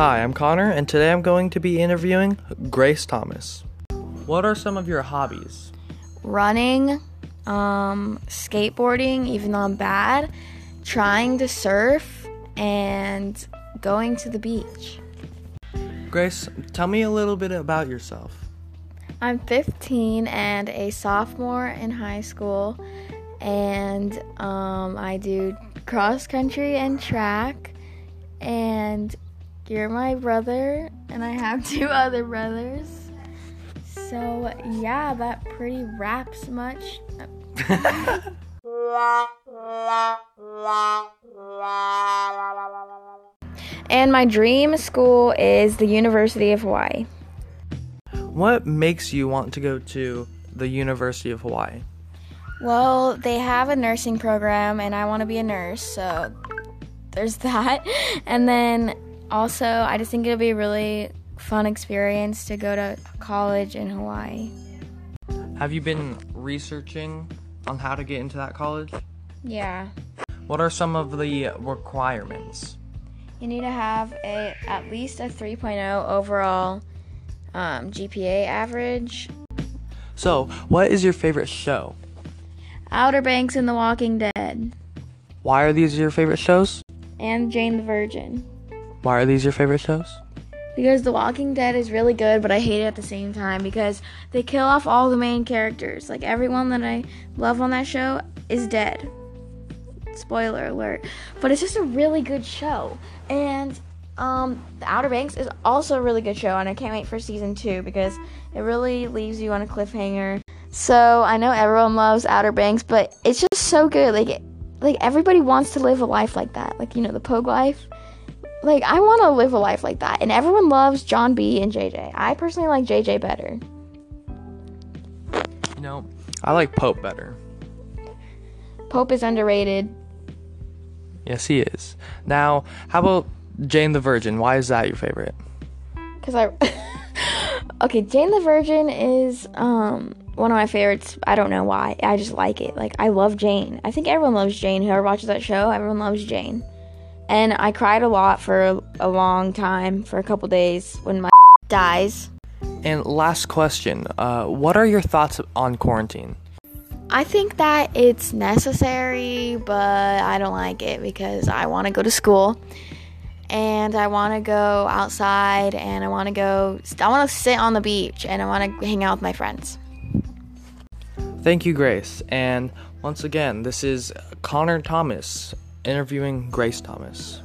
Hi, I'm Connor, and today I'm going to be interviewing Grace Thomas. What are some of your hobbies? running, um, skateboarding, even though I'm bad, trying to surf, and going to the beach. Grace, tell me a little bit about yourself. I'm 15 and a sophomore in high school, and um, I do cross country and track. And you're my brother, and I have two other brothers. So, yeah, that pretty wraps much. And my dream school is the University of Hawaii. What makes you want to go to the University of Hawaii? Well, they have a nursing program, and I want to be a nurse, so there's that. And then also, I just think it'll be a really fun experience to go to college in Hawaii. Have you been researching on how to get into that college? Yeah. What are some of the requirements? You need to have a at least a 3.0 overall um, GPA average. So, what is your favorite show? Outer Banks and The Walking Dead, Why are these your favorite shows? and Jane the Virgin. Why are these your favorite shows? Because The Walking Dead is really good, but I hate it at the same time because they kill off all the main characters. Like everyone that I love on that show is dead. Spoiler alert. But it's just a really good show. And um, The Outer Banks is also a really good show, and I can't wait for season two because it really leaves you on a cliffhanger. So I know everyone loves Outer Banks, but it's just so good. Like, it, like everybody wants to live a life like that. Like you know, the Pogue life like I want to live a life like that. And everyone loves John B and JJ. I personally like JJ better. You know, I like Pope better. Pope is underrated Yes, he is. Now, how about Jane the Virgin? Why is that your favorite? cuz I Okay, Jane the Virgin is um one of my favorites. I don't know why. I just like it. Like I love Jane. I think everyone loves Jane. Whoever watches that show, everyone loves Jane. And I cried a lot for a long time, for a couple days when my dies. And last question uh, What are your thoughts on quarantine? I think that it's necessary, but I don't like it because I want to go to school and I want to go outside and I want to go, I want to sit on the beach and I want to hang out with my friends. Thank you, Grace. And once again, this is Connor Thomas interviewing Grace Thomas.